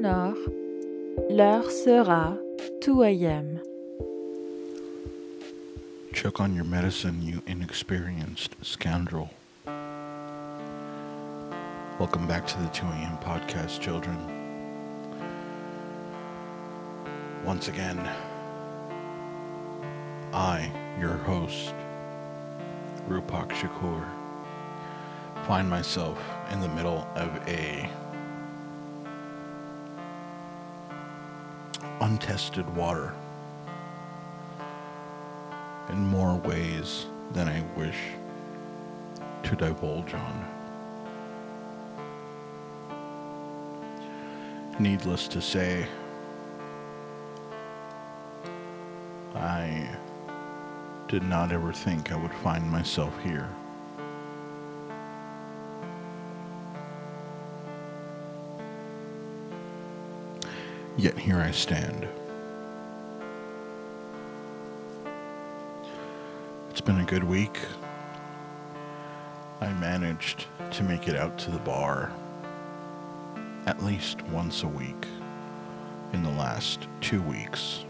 sonore, l'heure sera 2 a.m. Choke on your medicine, you inexperienced scoundrel. Welcome back to the 2 a.m. podcast, children. Once again, I, your host, Rupak Shakur, find myself in the middle of a untested water in more ways than I wish to divulge on. Needless to say, I did not ever think I would find myself here. Yet here I stand. It's been a good week. I managed to make it out to the bar at least once a week in the last two weeks.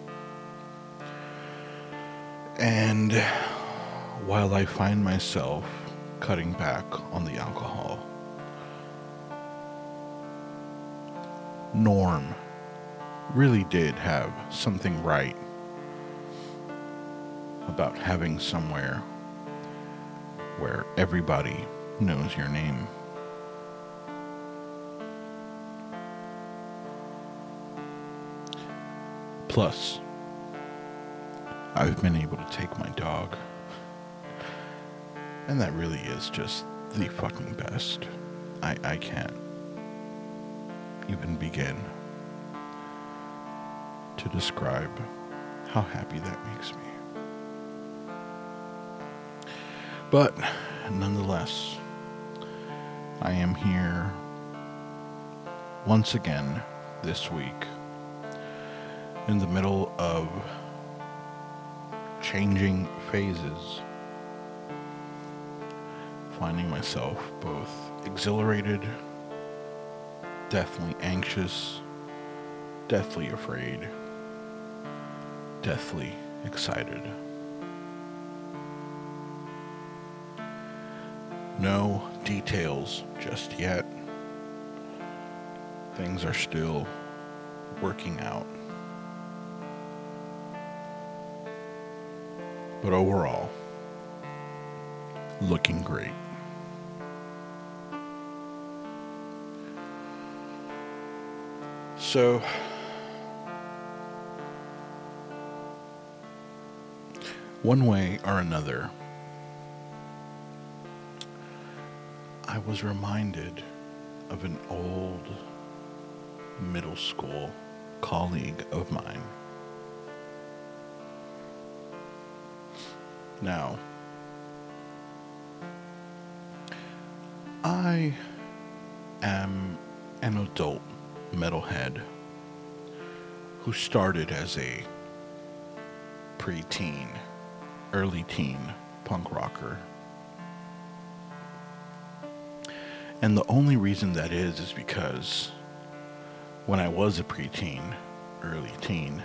And while I find myself cutting back on the alcohol, Norm really did have something right about having somewhere where everybody knows your name. Plus, I've been able to take my dog. And that really is just the fucking best. I, I can't even begin to describe how happy that makes me. But nonetheless, I am here once again this week in the middle of changing phases, finding myself both exhilarated, deathly anxious, deathly afraid, deathly excited. No details just yet. Things are still working out. But overall, looking great. So, one way or another, I was reminded of an old middle school colleague of mine. Now, I am an adult metalhead who started as a preteen, early teen punk rocker. And the only reason that is is because when I was a preteen, early teen,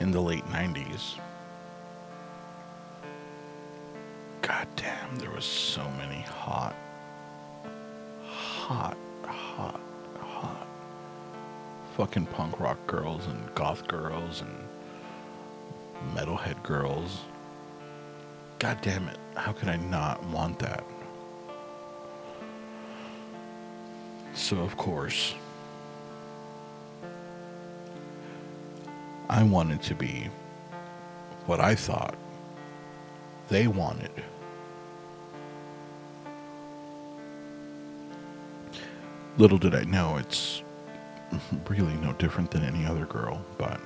in the late 90s, god damn, there was so many hot, hot, hot, hot fucking punk rock girls and goth girls and metalhead girls. God damn it, how could I not want that? So, of course, I wanted to be what I thought they wanted. Little did I know it's really no different than any other girl, but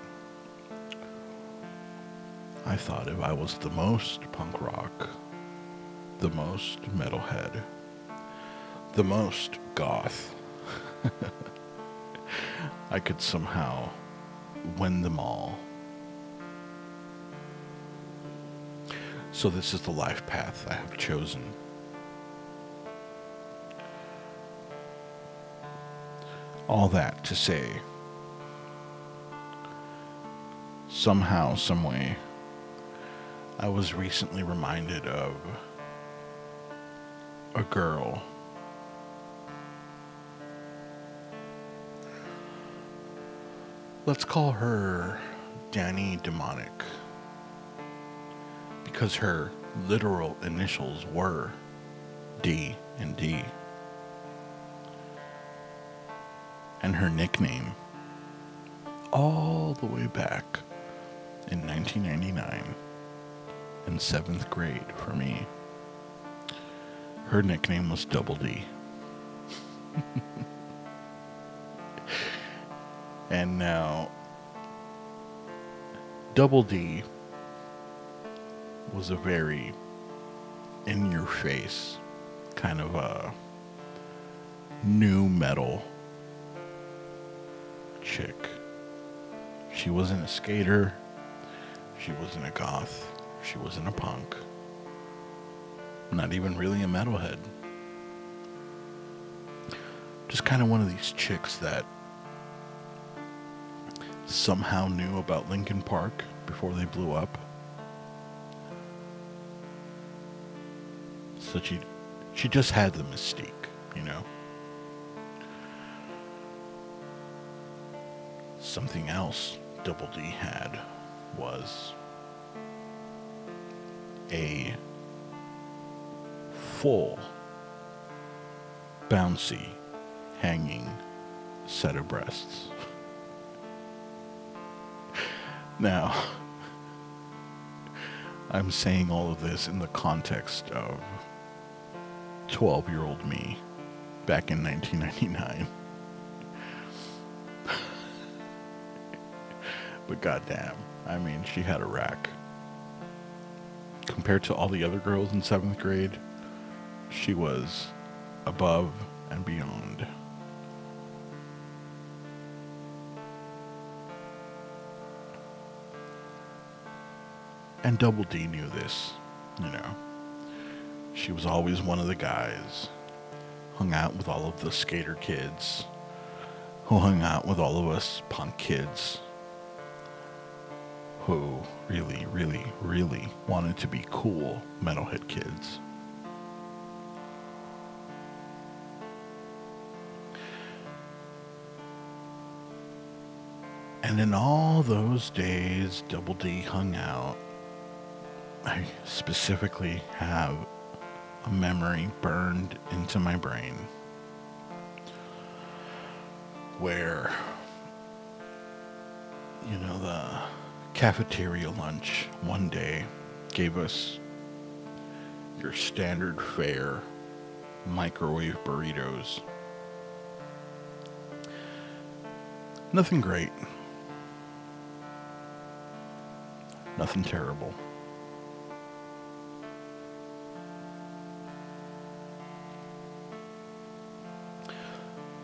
I thought if I was the most punk rock, the most metalhead, the most goth, I could somehow win them all. So, this is the life path I have chosen. all that to say, somehow, someway, I was recently reminded of a girl. Let's call her Danny Demonic because her literal initials were D and D. And her nickname, all the way back in 1999, in seventh grade for me, her nickname was Double D. and now, Double D was a very in your face kind of a new metal chick. She wasn't a skater. She wasn't a goth. She wasn't a punk. Not even really a metalhead. Just kind of one of these chicks that somehow knew about Linkin Park before they blew up. So she she just had the mystique, you know. Something else Double D had was a full bouncy hanging set of breasts. Now, I'm saying all of this in the context of 12 year old me back in 1999. but goddamn, I mean, she had a rack. Compared to all the other girls in seventh grade, she was above and beyond. And Double D knew this, you know. She was always one of the guys. Hung out with all of the skater kids. Who hung out with all of us punk kids. Who really, really, really wanted to be cool metalhead kids. And in all those days Double D hung out, I specifically have a memory burned into my brain where, you know, the cafeteria lunch one day gave us your standard fare microwave burritos. Nothing great. Nothing terrible.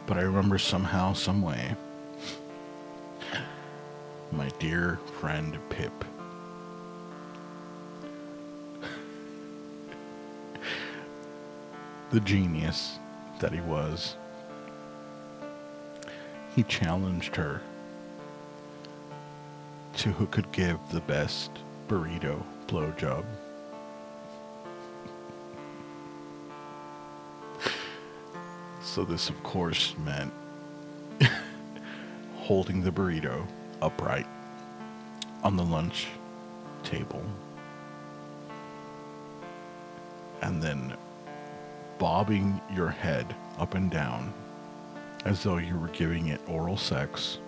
But I remember somehow, some way, my dear friend Pip. the genius that he was. He challenged her to who could give the best burrito blowjob. So this, of course, meant holding the burrito upright on the lunch table and then bobbing your head up and down as though you were giving it oral sex,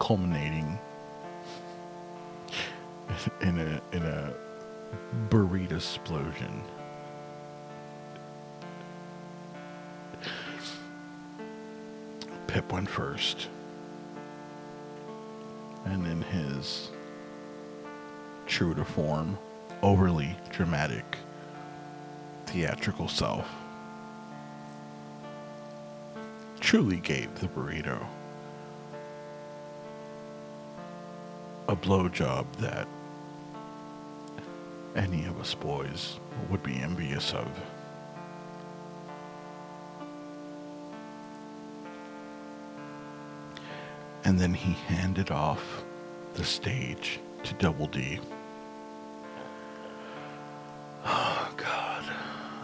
culminating in a in a burrito explosion. Pip went first. And in his true to form, overly dramatic, theatrical self, truly gave the burrito a blowjob that any of us boys would be envious of. And then he handed off the stage to Double D. Oh, God.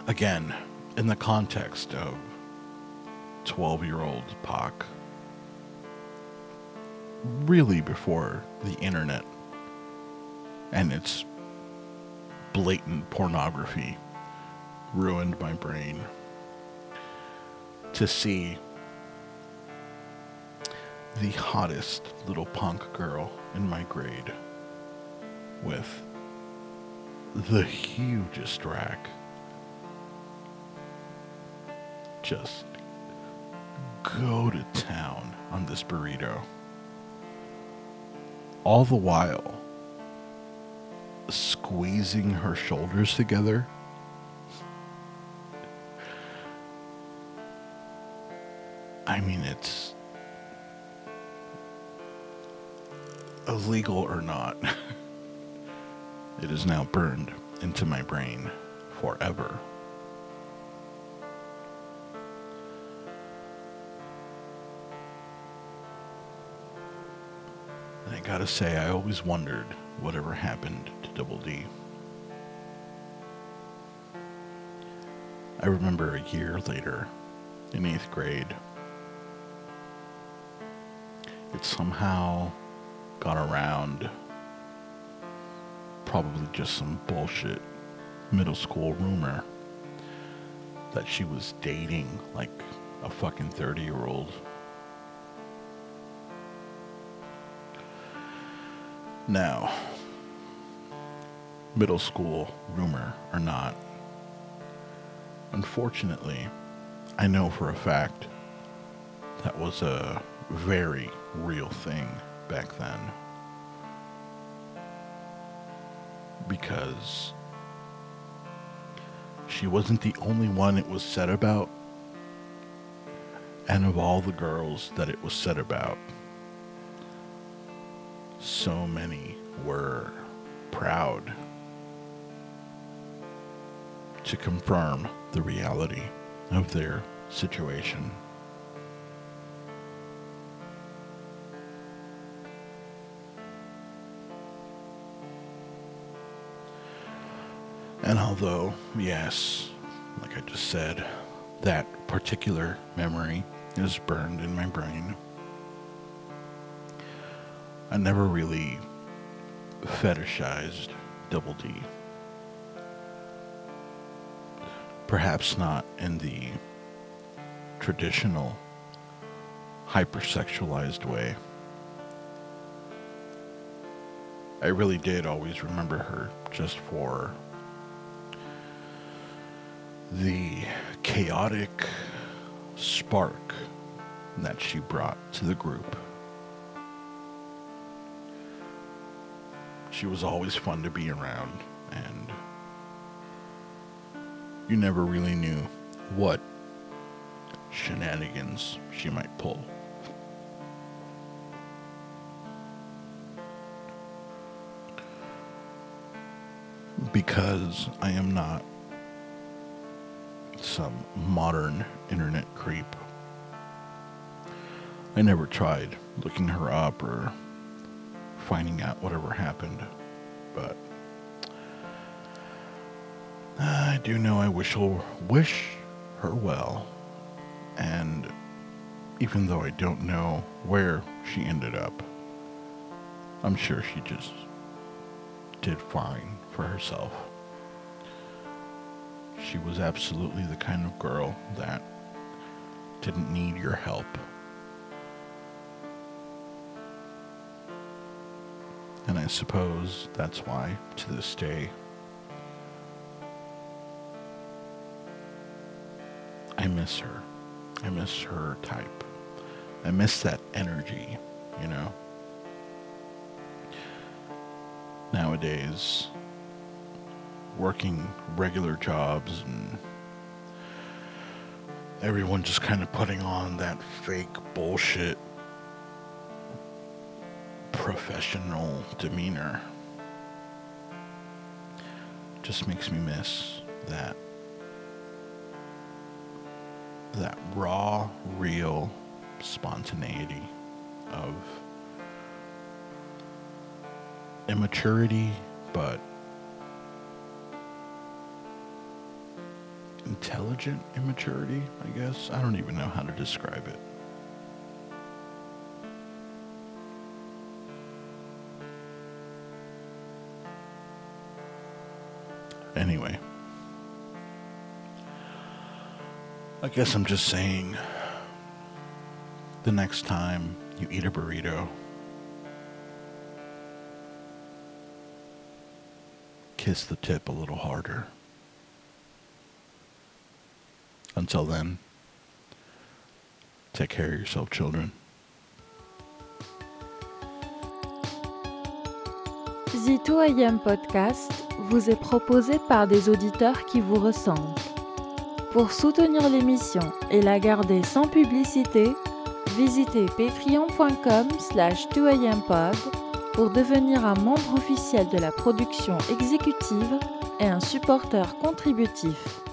Again, in the context of 12 year old Pac, really before the internet and its blatant pornography ruined my brain to see the hottest little punk girl in my grade with the hugest rack just go to town on this burrito all the while squeezing her shoulders together. I mean, it's illegal or not. it is now burned into my brain forever. And I gotta say, I always wondered whatever happened to Double D. I remember a year later, in eighth grade, it somehow got around probably just some bullshit middle school rumor that she was dating like a fucking 30 year old. Now, middle school rumor or not, unfortunately, I know for a fact that was a very real thing back then. Because she wasn't the only one it was said about. And of all the girls that it was said about, so many were proud to confirm the reality of their situation. And although, yes, like I just said, that particular memory is burned in my brain, I never really fetishized Double D. Perhaps not in the traditional hypersexualized way. I really did always remember her just for the chaotic spark that she brought to the group. She was always fun to be around, and you never really knew what shenanigans she might pull. Because I am not some modern internet creep. I never tried looking her up or finding out whatever happened, but I do know I wish her, wish her well, and even though I don't know where she ended up, I'm sure she just did fine for herself. She was absolutely the kind of girl that didn't need your help. And I suppose that's why, to this day, I miss her. I miss her type. I miss that energy, you know? Nowadays, working regular jobs and everyone just kind of putting on that fake bullshit professional demeanor. Just makes me miss that that raw real spontaneity of immaturity, but intelligent immaturity, I guess. I don't even know how to describe it. Anyway, I guess I'm just saying the next time you eat a burrito, kiss the tip a little harder. Until then, take care of yourself, children. The 2AM podcast vous est proposé par des auditeurs qui vous ressemblent. Pour soutenir l'émission et la garder sans publicité, visitez patreon.com slash 2ampod pour devenir un membre officiel de la production exécutive et un supporteur contributif.